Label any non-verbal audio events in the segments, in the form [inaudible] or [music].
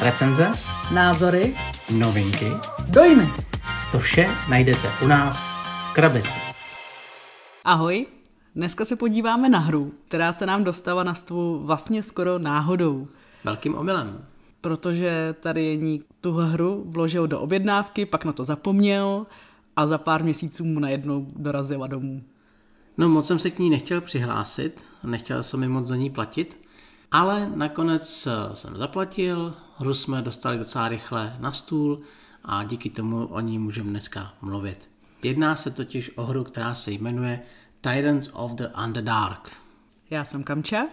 Recenze, názory, novinky, dojmy. to vše najdete u nás v krabici. Ahoj, dneska se podíváme na hru, která se nám dostala na stůl vlastně skoro náhodou, Velkým omylem. protože tady Jeník tuhle hru vložil do objednávky, pak na to zapomněl a za pár měsíců mu najednou dorazila domů. No moc jsem se k ní nechtěl přihlásit, nechtěl jsem mi moc za ní platit, ale nakonec eh, jsem zaplatil, hru jsme dostali docela rychle na stůl a díky tomu o ní můžeme dneska mluvit. Jedná se totiž o hru, která se jmenuje Tyrants of the Underdark. Já jsem Kamča.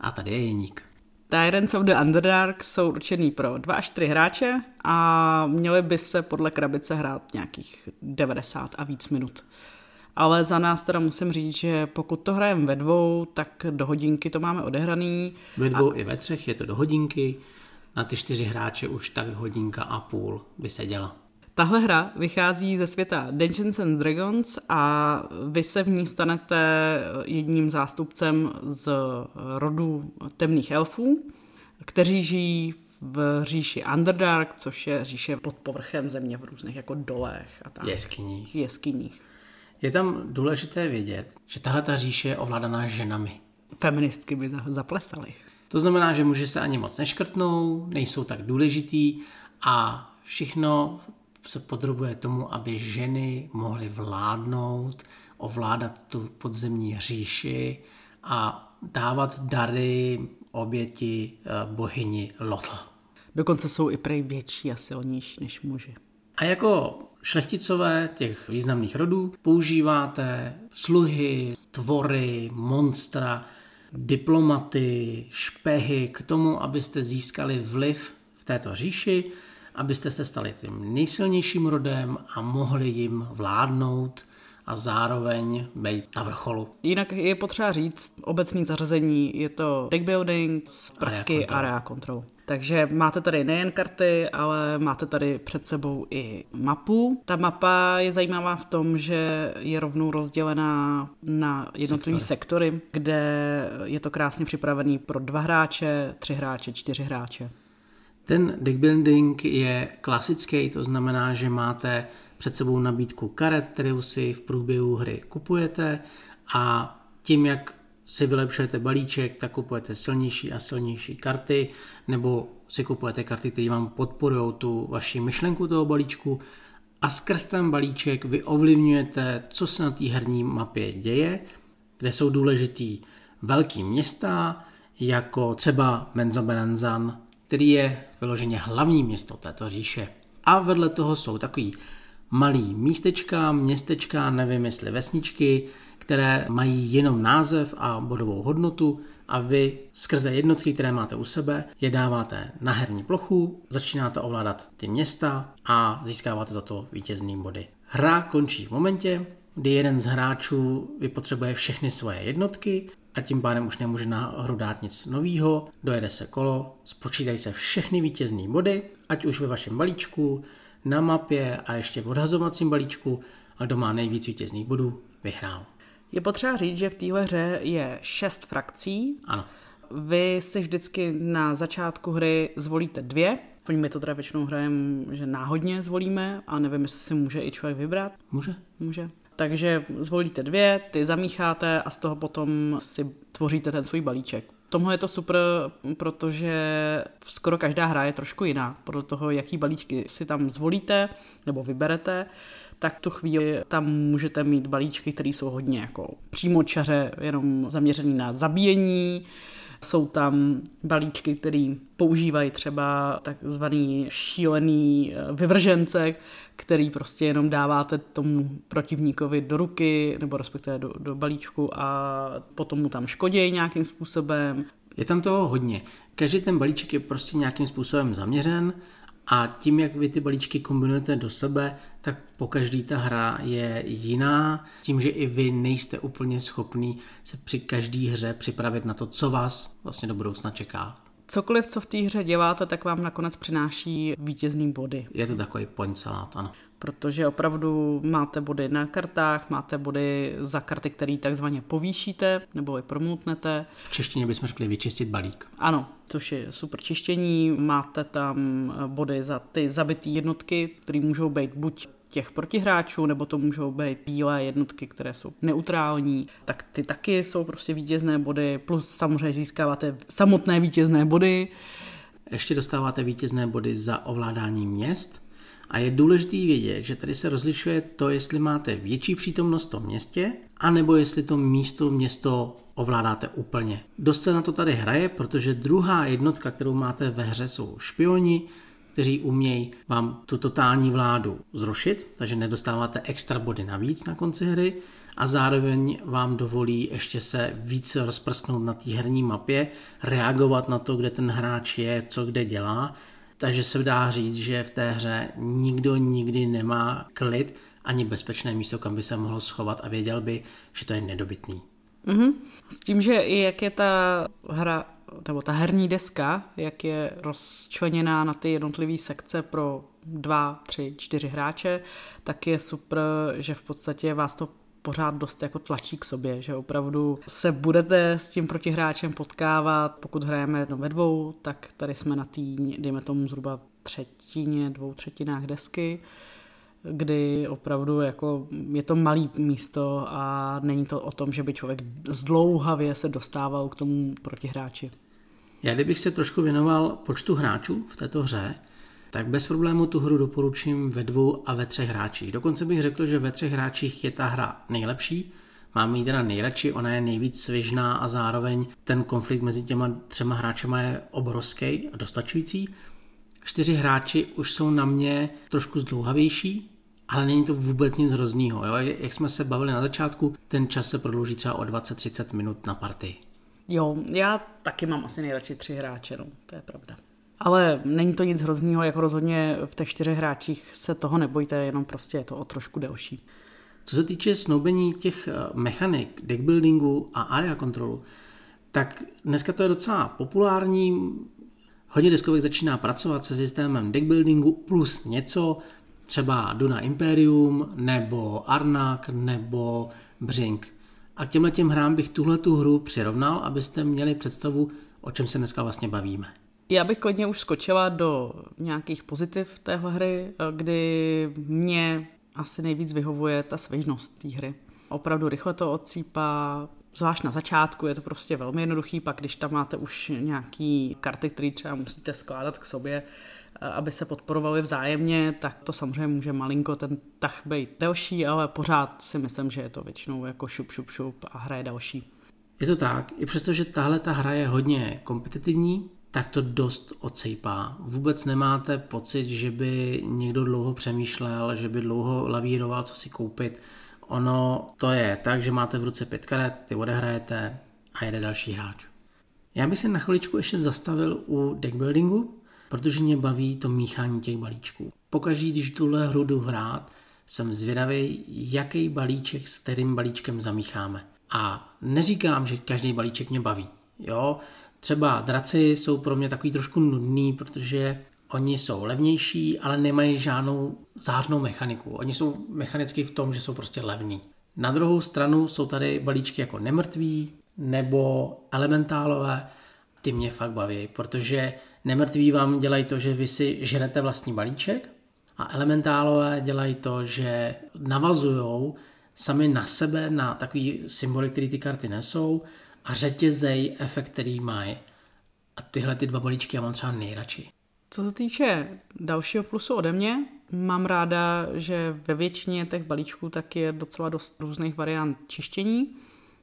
A tady je Jeník. Tyrants of the Underdark jsou určený pro 2 až 4 hráče a měly by se podle krabice hrát nějakých 90 a víc minut. Ale za nás teda musím říct, že pokud to hrajeme ve dvou, tak do hodinky to máme odehraný. Ve dvou i ve třech je to do hodinky, na ty čtyři hráče už tak hodinka a půl by se děla. Tahle hra vychází ze světa Dungeons and Dragons a vy se v ní stanete jedním zástupcem z rodu temných elfů, kteří žijí v říši Underdark, což je říše pod povrchem země v různých jako dolech a tak. Jeskyních. Jeskyních. Je tam důležité vědět, že tahle ta říše je ovládaná ženami. Feministky by za- zaplesaly. To znamená, že muži se ani moc neškrtnou, nejsou tak důležitý a všechno se podrobuje tomu, aby ženy mohly vládnout, ovládat tu podzemní říši a dávat dary oběti eh, bohyni Lotl. Dokonce jsou i prej větší a silnější než muži. A jako šlechticové těch významných rodů používáte sluhy, tvory, monstra, diplomaty, špehy k tomu, abyste získali vliv v této říši, abyste se stali tím nejsilnějším rodem a mohli jim vládnout a zároveň být na vrcholu. Jinak je potřeba říct, obecný zařazení je to deck building, prvky, Area control. area control. Takže máte tady nejen karty, ale máte tady před sebou i mapu. Ta mapa je zajímavá v tom, že je rovnou rozdělená na jednotlivé sektory. sektory, kde je to krásně připravený pro dva hráče, tři hráče, čtyři hráče. Ten deck building je klasický, to znamená, že máte před sebou nabídku karet, kterou si v průběhu hry kupujete a tím, jak si vylepšujete balíček, tak kupujete silnější a silnější karty, nebo si kupujete karty, které vám podporují tu vaši myšlenku toho balíčku a skrz ten balíček vy ovlivňujete, co se na té herní mapě děje, kde jsou důležitý velký města, jako třeba Menzoberranzan, který je vyloženě hlavní město této říše. A vedle toho jsou takový malý místečka, městečka, nevím jestli vesničky, které mají jenom název a bodovou hodnotu a vy skrze jednotky, které máte u sebe, je dáváte na herní plochu, začínáte ovládat ty města a získáváte za to vítězný body. Hra končí v momentě, kdy jeden z hráčů vypotřebuje všechny svoje jednotky a tím pádem už nemůže na hru dát nic nového, dojede se kolo, spočítají se všechny vítězné body, ať už ve vašem balíčku, na mapě a ještě v odhazovacím balíčku a kdo má nejvíc vítězných bodů, vyhrál. Je potřeba říct, že v téhle hře je šest frakcí. Ano. Vy si vždycky na začátku hry zvolíte dvě. Oni my to teda většinou hrajeme, že náhodně zvolíme a nevím, jestli si může i člověk vybrat. Může? Může. Takže zvolíte dvě, ty zamícháte a z toho potom si tvoříte ten svůj balíček. Tomhle je to super, protože skoro každá hra je trošku jiná. Podle toho, jaký balíčky si tam zvolíte nebo vyberete, tak tu chvíli tam můžete mít balíčky, které jsou hodně jako přímo čaře, jenom zaměřený na zabíjení. Jsou tam balíčky, které používají třeba takzvaný šílený eh, vyvržence, který prostě jenom dáváte tomu protivníkovi do ruky, nebo respektive do, do balíčku a potom mu tam škodějí nějakým způsobem. Je tam toho hodně. Každý ten balíček je prostě nějakým způsobem zaměřen a tím, jak vy ty balíčky kombinujete do sebe, tak po každý ta hra je jiná. Tím, že i vy nejste úplně schopný se při každé hře připravit na to, co vás vlastně do budoucna čeká. cokoliv, co v té hře děláte, tak vám nakonec přináší vítězný body. Je to takový point salát, ano. Protože opravdu máte body na kartách, máte body za karty, které takzvaně povýšíte nebo je promutnete. V češtině bychom řekli vyčistit balík. Ano, což je super čištění. Máte tam body za ty zabité jednotky, které můžou být buď těch protihráčů, nebo to můžou být bílé jednotky, které jsou neutrální, tak ty taky jsou prostě vítězné body, plus samozřejmě získáváte samotné vítězné body. Ještě dostáváte vítězné body za ovládání měst a je důležité vědět, že tady se rozlišuje to, jestli máte větší přítomnost v tom městě, anebo jestli to místo, město ovládáte úplně. Dost se na to tady hraje, protože druhá jednotka, kterou máte ve hře, jsou špioni, kteří umějí vám tu totální vládu zrušit, takže nedostáváte extra body navíc na konci hry a zároveň vám dovolí ještě se více rozprsknout na té herní mapě, reagovat na to, kde ten hráč je, co kde dělá, takže se dá říct, že v té hře nikdo nikdy nemá klid ani bezpečné místo, kam by se mohl schovat a věděl by, že to je nedobytný. Mm-hmm. S tím, že i jak je ta hra nebo ta herní deska, jak je rozčleněná na ty jednotlivé sekce pro dva, tři, čtyři hráče, tak je super, že v podstatě vás to pořád dost jako tlačí k sobě, že opravdu se budete s tím protihráčem potkávat, pokud hrajeme jedno ve dvou, tak tady jsme na té, dejme tomu zhruba třetině, dvou třetinách desky, kdy opravdu jako je to malý místo a není to o tom, že by člověk zdlouhavě se dostával k tomu protihráči. Já kdybych se trošku věnoval počtu hráčů v této hře, tak bez problému tu hru doporučím ve dvou a ve třech hráčích. Dokonce bych řekl, že ve třech hráčích je ta hra nejlepší. Mám ji teda nejradši, ona je nejvíc svěžná a zároveň ten konflikt mezi těma třema hráčema je obrovský a dostačující. Čtyři hráči už jsou na mě trošku zdlouhavější, ale není to vůbec nic hroznýho. Jo? Jak jsme se bavili na začátku, ten čas se prodlouží třeba o 20-30 minut na partii. Jo, já taky mám asi nejradši tři hráče, no, to je pravda. Ale není to nic hroznýho, jako rozhodně v těch čtyřech hráčích se toho nebojte, jenom prostě je to o trošku delší. Co se týče snoubení těch eh, mechanik, deckbuildingu a area kontrolu, tak dneska to je docela populární. Hodně deskovek začíná pracovat se systémem deckbuildingu plus něco, třeba Duna Imperium, nebo Arnak, nebo Brink. A těmhle těm hrám bych tuhle tu hru přirovnal, abyste měli představu, o čem se dneska vlastně bavíme. Já bych klidně už skočila do nějakých pozitiv téhle hry, kdy mě asi nejvíc vyhovuje ta svěžnost té hry. Opravdu rychle to odsýpá, zvlášť na začátku je to prostě velmi jednoduchý, pak když tam máte už nějaký karty, které třeba musíte skládat k sobě, aby se podporovali vzájemně, tak to samozřejmě může malinko ten tah být delší, ale pořád si myslím, že je to většinou jako šup, šup, šup a hra je další. Je to tak, i přestože tahle ta hra je hodně kompetitivní, tak to dost odsejpá. Vůbec nemáte pocit, že by někdo dlouho přemýšlel, že by dlouho lavíroval, co si koupit. Ono to je tak, že máte v ruce pět karet, ty odehrajete a jede další hráč. Já bych se na chviličku ještě zastavil u deckbuildingu, protože mě baví to míchání těch balíčků. Pokaždý, když tuhle hru jdu hrát, jsem zvědavý, jaký balíček s kterým balíčkem zamícháme. A neříkám, že každý balíček mě baví. Jo, třeba draci jsou pro mě takový trošku nudný, protože oni jsou levnější, ale nemají žádnou zářnou mechaniku. Oni jsou mechanicky v tom, že jsou prostě levní. Na druhou stranu jsou tady balíčky jako nemrtví nebo elementálové. Ty mě fakt baví, protože Nemrtví vám dělají to, že vy si žerete vlastní balíček a elementálové dělají to, že navazují sami na sebe, na takový symboly, které ty karty nesou a řetězej efekt, který mají. A tyhle ty dva balíčky já mám třeba nejradši. Co se týče dalšího plusu ode mě, mám ráda, že ve většině těch balíčků tak je docela dost různých variant čištění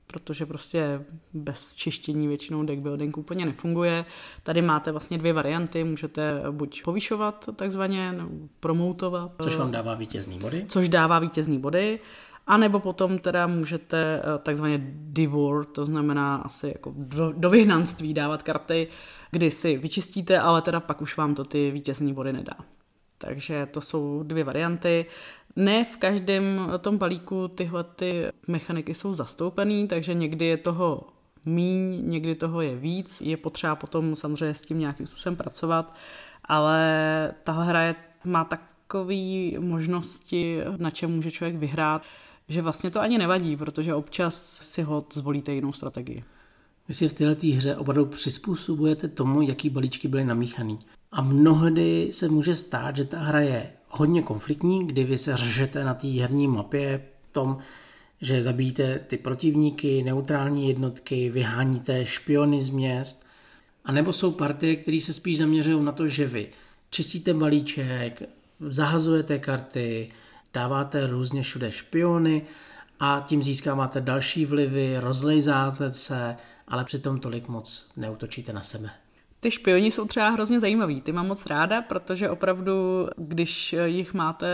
protože prostě bez čištění většinou deck building úplně nefunguje. Tady máte vlastně dvě varianty, můžete buď povýšovat takzvaně, nebo promoutovat. Což vám dává vítězný body. Což dává vítězný body. A nebo potom teda můžete eh, takzvaně devour, to znamená asi jako do, do vyhnanství dávat karty, kdy si vyčistíte, ale teda pak už vám to ty vítězný body nedá. Takže to jsou dvě varianty. Ne v každém tom balíku tyhle ty mechaniky jsou zastoupený, takže někdy je toho míň, někdy toho je víc. Je potřeba potom samozřejmě s tím nějakým způsobem pracovat, ale tahle hra je, má takové možnosti, na čem může člověk vyhrát, že vlastně to ani nevadí, protože občas si ho zvolíte jinou strategii. Vy si v této hře opravdu přizpůsobujete tomu, jaký balíčky byly namíchaný. A mnohdy se může stát, že ta hra je hodně konfliktní, kdy vy se řešete na té herní mapě tom, že zabíjíte ty protivníky, neutrální jednotky, vyháníte špiony z měst, a nebo jsou partie, které se spíš zaměřují na to, že vy čistíte balíček, zahazujete karty, dáváte různě všude špiony a tím získáváte další vlivy, rozlejzáte se, ale přitom tolik moc neutočíte na sebe. Ty špioni jsou třeba hrozně zajímavý, ty mám moc ráda, protože opravdu, když jich máte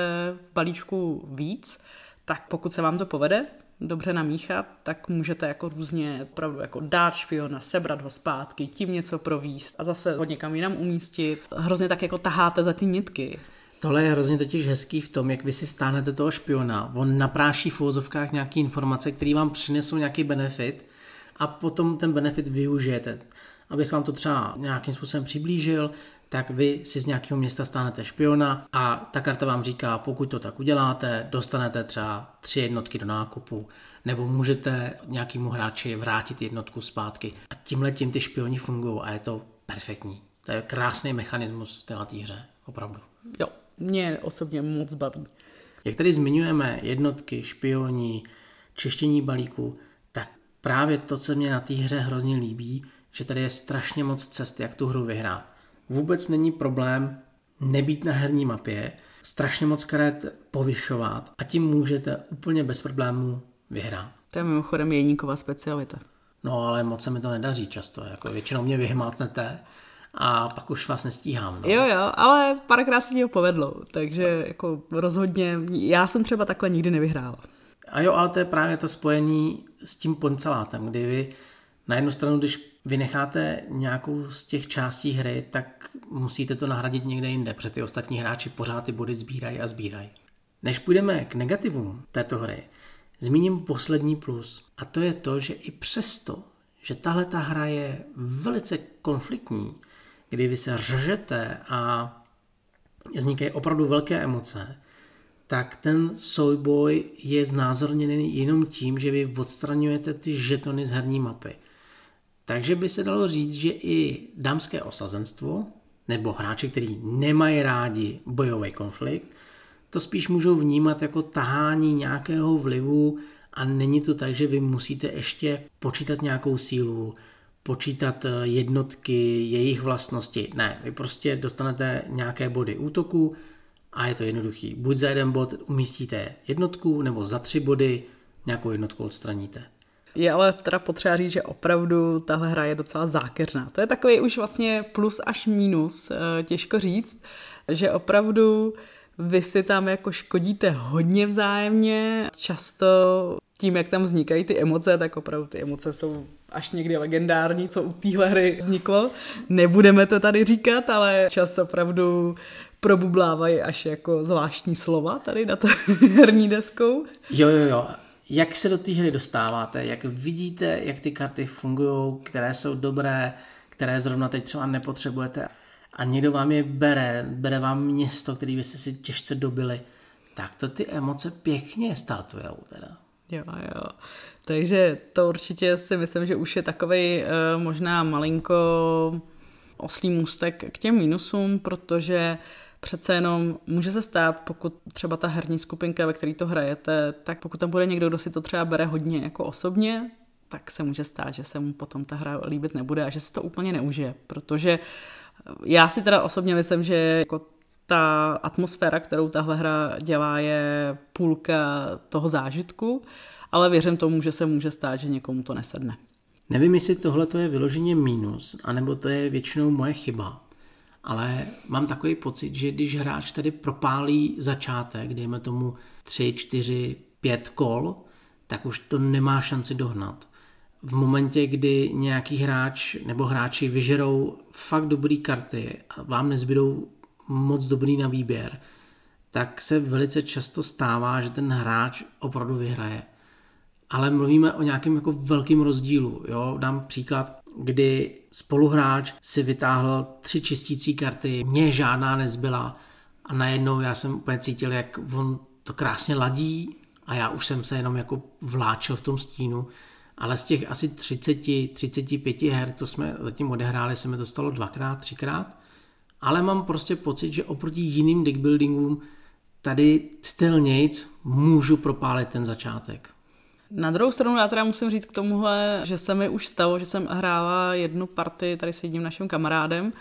v balíčku víc, tak pokud se vám to povede dobře namíchat, tak můžete jako různě opravdu jako dát špiona, sebrat ho zpátky, tím něco províst a zase ho někam jinam umístit. Hrozně tak jako taháte za ty nitky. Tohle je hrozně totiž hezký v tom, jak vy si stáhnete toho špiona. On napráší v úvozovkách nějaké informace, které vám přinesou nějaký benefit a potom ten benefit využijete. Abych vám to třeba nějakým způsobem přiblížil, tak vy si z nějakého města stánete špiona a ta karta vám říká, pokud to tak uděláte, dostanete třeba tři jednotky do nákupu, nebo můžete nějakému hráči vrátit jednotku zpátky. A tímhle tím ty špioni fungují a je to perfektní. To je krásný mechanismus v této hře, opravdu. Jo, mě osobně moc baví. Jak tady zmiňujeme jednotky, špioni, čištění balíku, tak právě to, co mě na té hře hrozně líbí, že tady je strašně moc cest, jak tu hru vyhrát. Vůbec není problém nebýt na herní mapě, strašně moc karet povyšovat a tím můžete úplně bez problémů vyhrát. To je mimochodem Jeníkova specialita. No ale moc se mi to nedaří často, jako většinou mě vyhmátnete a pak už vás nestíhám. No. Jo, jo, ale párkrát se ti ho povedlo, takže jako rozhodně, já jsem třeba takhle nikdy nevyhrála. A jo, ale to je právě to spojení s tím poncelátem, kdy vy na jednu stranu, když vynecháte nějakou z těch částí hry, tak musíte to nahradit někde jinde, protože ty ostatní hráči pořád ty body sbírají a sbírají. Než půjdeme k negativům této hry, zmíním poslední plus. A to je to, že i přesto, že tahle ta hra je velice konfliktní, kdy vy se řežete a vznikají opravdu velké emoce, tak ten souboj je znázorněný jenom tím, že vy odstraňujete ty žetony z herní mapy. Takže by se dalo říct, že i dámské osazenstvo, nebo hráči, kteří nemají rádi bojový konflikt, to spíš můžou vnímat jako tahání nějakého vlivu a není to tak, že vy musíte ještě počítat nějakou sílu, počítat eh, jednotky, jejich vlastnosti. Ne, vy prostě dostanete nějaké body útoku a je to jednoduchý. Buď za jeden bod umístíte jednotku, nebo za tři body nějakou jednotku odstraníte. Je ale teda potřeba říct, že opravdu tahle hra je docela zákeřná. To je takový už vlastně plus až minus, eh, těžko říct, že opravdu vy si tam jako škodíte hodně vzájemně, často tím, jak tam vznikají ty emoce, tak opravdu ty emoce jsou až někdy legendární, co u téhle hry vzniklo. Nebudeme to tady říkat, ale čas opravdu probublávají až jako zvláštní slova tady na to [laughs] herní deskou. Jo, jo, jo jak se do té hry dostáváte, jak vidíte, jak ty karty fungují, které jsou dobré, které zrovna teď třeba nepotřebujete a někdo vám je bere, bere vám město, který byste si těžce dobili, tak to ty emoce pěkně startujou teda. Jo, jo. Takže to určitě si myslím, že už je takový uh, eh, možná malinko oslý můstek k těm mínusům, protože uh, přece jenom může se stát, pokud třeba ta herní skupinka, ve které to hrajete, tak pokud tam bude někdo, kdo si to třeba bere hodně jako osobně, tak se může stát, že se mu potom ta hra líbit nebude a že si to úplně neužije, protože já si teda osobně myslím, že jako ta atmosféra, kterou tahle hra dělá, je půlka toho zážitku, ale věřím tomu, že se může stát, že někomu to nesedne. Nevím, jestli tohle je vyloženě mínus, anebo to je většinou moje chyba ale mám takový pocit, že když hráč tady propálí začátek, dejme tomu 3, 4, 5 kol, tak už to nemá šanci dohnat. V momentě, kdy nějaký hráč nebo hráči vyžerou fakt dobrý karty a vám nezbydou moc dobrý na výběr, tak se velice často stává, že ten hráč opravdu vyhraje. ale mluvíme o nějakém jako velkém rozdílu. Jo? Dám příklad, kdy spoluhráč si vytáhl tři čistící karty, mně žádná nezbyla a najednou já jsem úplně cítil, jak on to krásně ladí a já už jsem se jenom jako vláčel v tom stínu, ale z těch asi 30, 35 her, co jsme zatím odehráli, se mi to stalo dvakrát, třikrát, ale mám prostě pocit, že oproti jiným deckbuildingům tady stylnějc můžu propálit ten začátek. Na druhou stranu já teda musím říct k tomuhle, že se mi už stalo, že jsem hrála jednu partii tady s jedním naším kamarádem,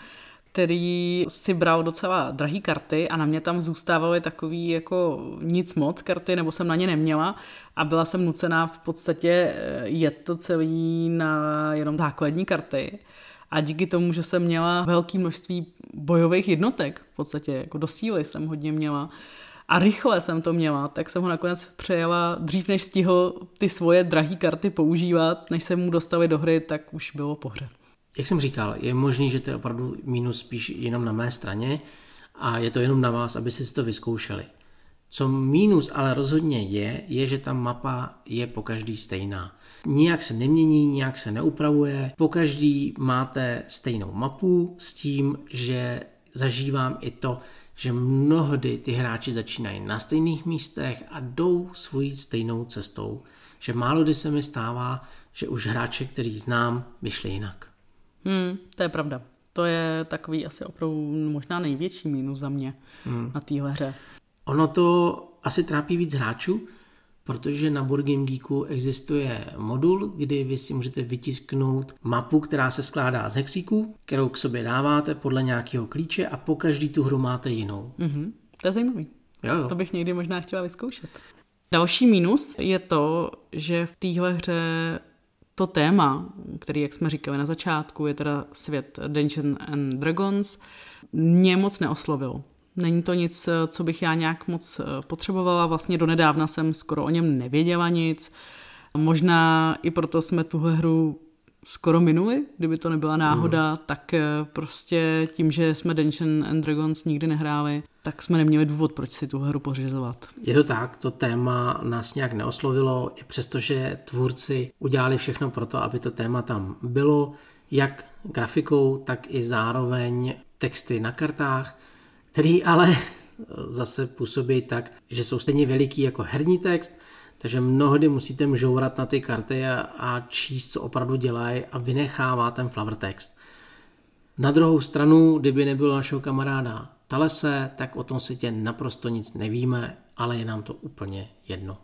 který si bral docela drahý karty a na mě tam zůstávaly takový jako nic moc karty, nebo jsem na ně neměla a byla jsem nucená v podstatě eh, jet to celý na jenom základní karty. A díky tomu, že jsem měla velké množství bojových jednotek, v podstatě jako do síly jsem hodně měla, a rychle jsem to měla, tak jsem ho nakonec přejela dřív, než stihl ty svoje drahé karty používat, než se mu dostali do hry, tak už bylo po hře. Jak jsem říkal, je možný, že to je opravdu mínus spíš jenom na mé straně a je to jenom na vás, aby si to vyzkoušeli. Co mínus ale rozhodně je, je, že ta mapa je po každý stejná. Nijak se nemění, nijak se neupravuje, po každý máte stejnou mapu s tím, že zažívám i to, že mnohdy ty hráči začínají na stejných místech a jdou svojí stejnou cestou. Že málo kdy se mi stává, že už hráče, který znám, vyšli jinak. Hmm, to je pravda. To je takový asi opravdu možná největší mínus za mě hmm. na téhle hře. Ono to asi trápí víc hráčů, protože na Board Game Geeku existuje modul, kdy vy si můžete vytisknout mapu, která se skládá z hexíků, kterou k sobě dáváte podle nějakého klíče a po každý tu hru máte jinou. Mm-hmm. To je zajímavý. Jo, jo. To bych někdy možná chtěla vyzkoušet. Další mínus je to, že v téhle hře to téma, který, jak jsme říkali na začátku, je teda svět Dungeons and Dragons, mě moc neoslovil. Není to nic, co bych já nějak moc eh, potřebovala. Vlastně donedávna jsem skoro o něm nevěděla nic. Možná i proto jsme tuhle hru skoro minuli, kdyby to nebyla náhoda, mm. tak eh, prostě tím, že jsme Dungeons and Dragons nikdy nehráli, tak jsme neměli důvod, proč si tu hru pořizovat. Je to tak, to téma nás nějak neoslovilo, i přestože tvůrci udělali všechno pro to, aby to téma tam bylo, jak grafikou, tak i zároveň texty na kartách, který ale [laughs] zase působí tak, že jsou stejně veliký jako herní text, takže mnohdy musíte mžourat na ty karty a, a číst, co opravdu dělají a vynechává ten flavor text. Na druhou stranu, kdyby nebylo našeho kamaráda Talese, tak o tom světě naprosto nic nevíme, ale je nám to úplně jedno.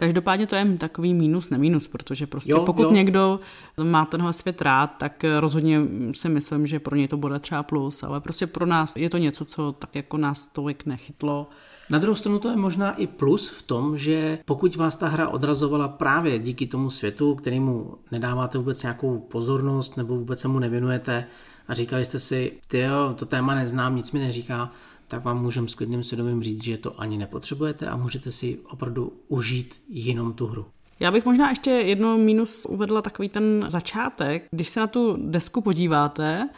Každopádně to je takový mínus, nemínus, protože prostě jo, pokud jo. někdo má tenhle svět rád, tak rozhodně si myslím, že pro něj to bude třeba plus, ale prostě pro nás je to něco, co tak jako nás tolik nechytlo. Na druhou stranu to je možná i plus v tom, že pokud vás ta hra odrazovala právě díky tomu světu, kterému nedáváte vůbec nějakou pozornost nebo vůbec se mu nevěnujete a říkali jste si, ty to téma neznám, nic mi neříká, tak vám můžeme s klidným svědomím říct, že to ani nepotřebujete a můžete si opravdu užít jenom tu hru. Já bych možná ještě jedno mínus uvedla takový ten začátek. Když se na tu desku podíváte,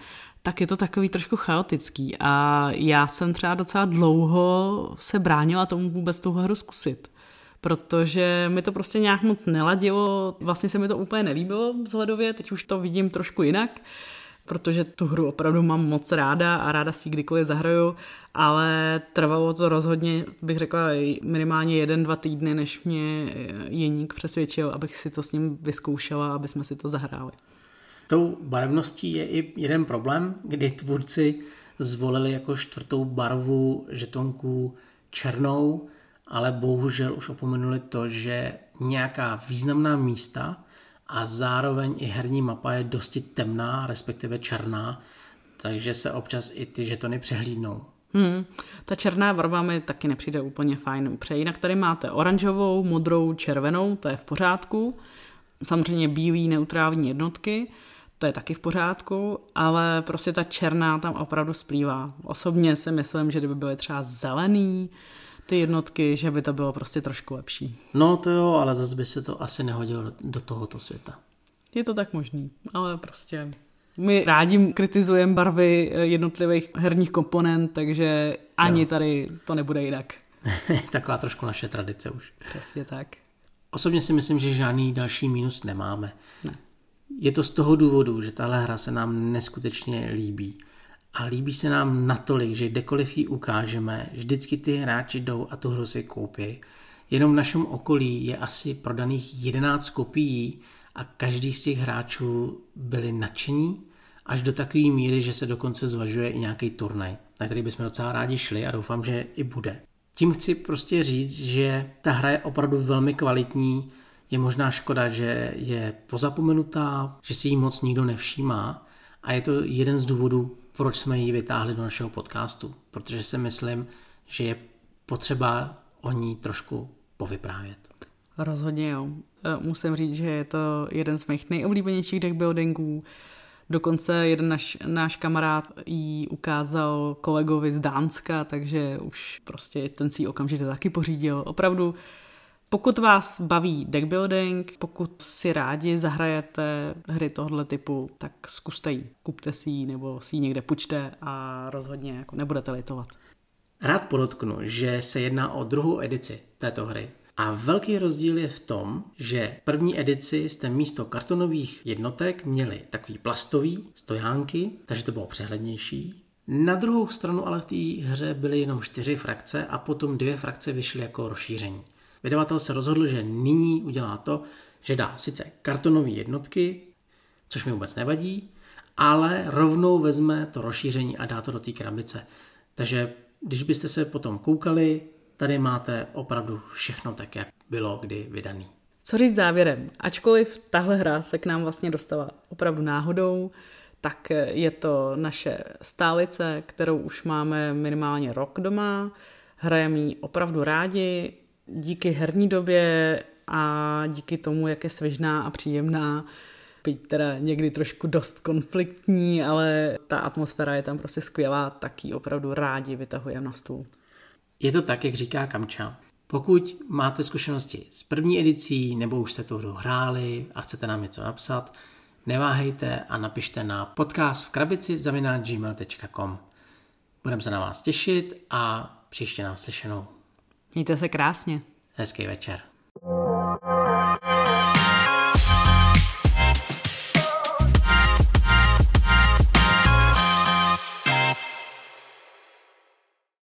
tak je to takový trošku chaotický a já jsem třeba docela dlouho se bránila tomu vůbec tu hru zkusit protože mi to prostě nějak moc neladilo, vlastně se mi to úplně nelíbilo vzhledově, teď už to vidím trošku jinak, protože tu hru opravdu mám moc ráda a ráda si ji kdykoliv zahraju, ale trvalo to rozhodně, bych řekla, minimálně jeden, dva týdny, než mě Jeník přesvědčil, abych si to s ním vyzkoušela, aby jsme si to zahráli. Tou barevností je i jeden problém, kdy tvůrci zvolili jako čtvrtou barvu žetonků černou, ale bohužel už opomenuli to, že nějaká významná místa a zároveň i herní mapa je dosti temná, respektive černá, takže se občas i ty žetony přehlídnou. Hmm. Ta černá barva mi taky nepřijde úplně fajn. Pře jinak tady máte oranžovou, modrou, červenou, to je v pořádku. Samozřejmě bílý neutrální jednotky, to je taky v pořádku, ale prostě ta černá tam opravdu splývá. Osobně si myslím, že kdyby byly třeba zelený, ty jednotky, že by to bylo prostě trošku lepší. No to jo, ale zase by se to asi nehodilo do tohoto světa. Je to tak možný, ale prostě my rádi kritizujeme barvy jednotlivých herních komponent, takže ani jo. tady to nebude jinak. [laughs] Taková trošku naše tradice už. Přesně tak. Osobně si myslím, že žádný další mínus nemáme. Ne. Je to z toho důvodu, že tahle hra se nám neskutečně líbí. A líbí se nám natolik, že kdekoliv ji ukážeme, vždycky ty hráči jdou a tu hru si koupí. Jenom v našem okolí je asi prodaných 11 kopií a každý z těch hráčů byli nadšení až do takové míry, že se dokonce zvažuje i nějaký turnaj, na který bychom docela rádi šli a doufám, že i bude. Tím chci prostě říct, že ta hra je opravdu velmi kvalitní, je možná škoda, že je pozapomenutá, že si ji moc nikdo nevšímá a je to jeden z důvodů, proč jsme ji vytáhli do našeho podcastu, protože si myslím, že je potřeba o ní trošku povyprávět. Rozhodně jo. E, musím říct, že je to jeden z mých nejoblíbenějších deckbuildingů. Dokonce jeden naš, náš kamarád ji ukázal kolegovi z Dánska, takže už prostě ten si okamžitě taky pořídil. Opravdu, pokud vás baví deckbuilding, pokud si rádi zahrajete hry tohoto typu, tak zkuste ji. Kupte si ji nebo si ji někde půjčte a rozhodně jako nebudete litovat. Rád podotknu, že se jedná o druhou edici této hry. A velký rozdíl je v tom, že první edici jste místo kartonových jednotek měli takový plastový stojánky, takže to bylo přehlednější. Na druhou stranu ale v té hře byly jenom čtyři frakce a potom dvě frakce vyšly jako rozšíření. Vydavatel se rozhodl, že nyní udělá to, že dá sice kartonové jednotky, což mi vůbec nevadí, ale rovnou vezme to rozšíření a dá to do té krabice. Takže když byste se potom koukali, tady máte opravdu všechno tak, jak bylo kdy vydaný. Co říct závěrem? Ačkoliv tahle hra se k nám vlastně dostala opravdu náhodou, tak je to naše stálice, kterou už máme minimálně rok doma. Hrajeme ji opravdu rádi, díky herní době a díky tomu, jak je svěžná a příjemná, byť teda někdy trošku dost konfliktní, ale ta atmosféra je tam prostě skvělá, tak ji opravdu rádi vytahujeme na stůl. Je to tak, jak říká Kamča. Pokud máte zkušenosti s první edicí nebo už jste tu hru hráli a chcete nám něco napsat, neváhejte a napište na podcast v krabici gmail.com. Budeme se na vás těšit a příště nám slyšenou. Mějte se krásně. Hezký večer.